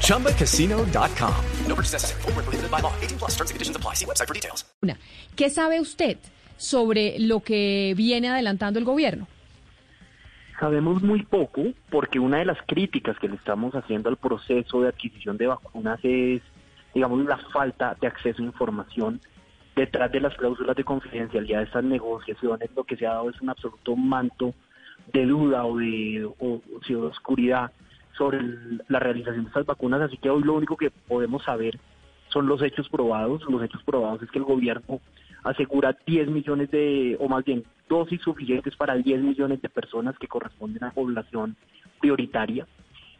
ChumbaCasino.com. No purchase necessary. Full prohibited by law. 18 plus terms and conditions apply. See website for details. ¿Qué sabe usted sobre lo que viene adelantando el gobierno? Sabemos muy poco porque una de las críticas que le estamos haciendo al proceso de adquisición de vacunas es, digamos, la falta de acceso a información detrás de las cláusulas de confidencialidad de estas negociaciones lo que se ha dado es un absoluto manto de duda o de, o, de oscuridad sobre la realización de estas vacunas, así que hoy lo único que podemos saber son los hechos probados. Los hechos probados es que el gobierno asegura 10 millones de, o más bien dosis suficientes para 10 millones de personas que corresponden a población prioritaria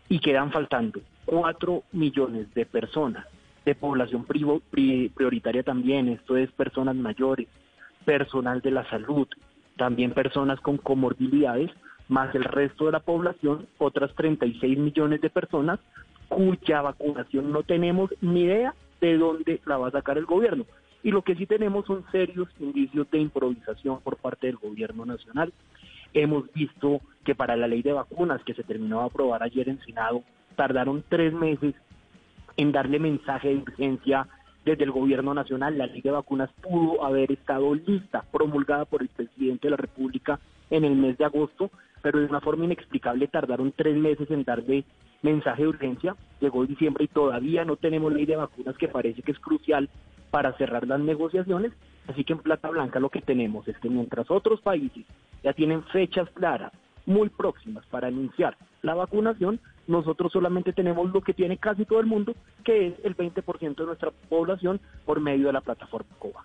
y quedan faltando 4 millones de personas de población prioritaria también, esto es personas mayores, personal de la salud, también personas con comorbilidades, más el resto de la población, otras 36 millones de personas cuya vacunación no tenemos ni idea de dónde la va a sacar el gobierno. Y lo que sí tenemos son serios indicios de improvisación por parte del gobierno nacional. Hemos visto que para la ley de vacunas que se terminó de aprobar ayer en Senado, tardaron tres meses en darle mensaje de urgencia desde el gobierno nacional. La ley de vacunas pudo haber estado lista, promulgada por el presidente de la República en el mes de agosto, pero de una forma inexplicable tardaron tres meses en darle mensaje de urgencia. Llegó diciembre y todavía no tenemos ley de vacunas que parece que es crucial para cerrar las negociaciones. Así que en Plata Blanca lo que tenemos es que mientras otros países ya tienen fechas claras, muy próximas para anunciar la vacunación, nosotros solamente tenemos lo que tiene casi todo el mundo, que es el 20% de nuestra población por medio de la plataforma COVA.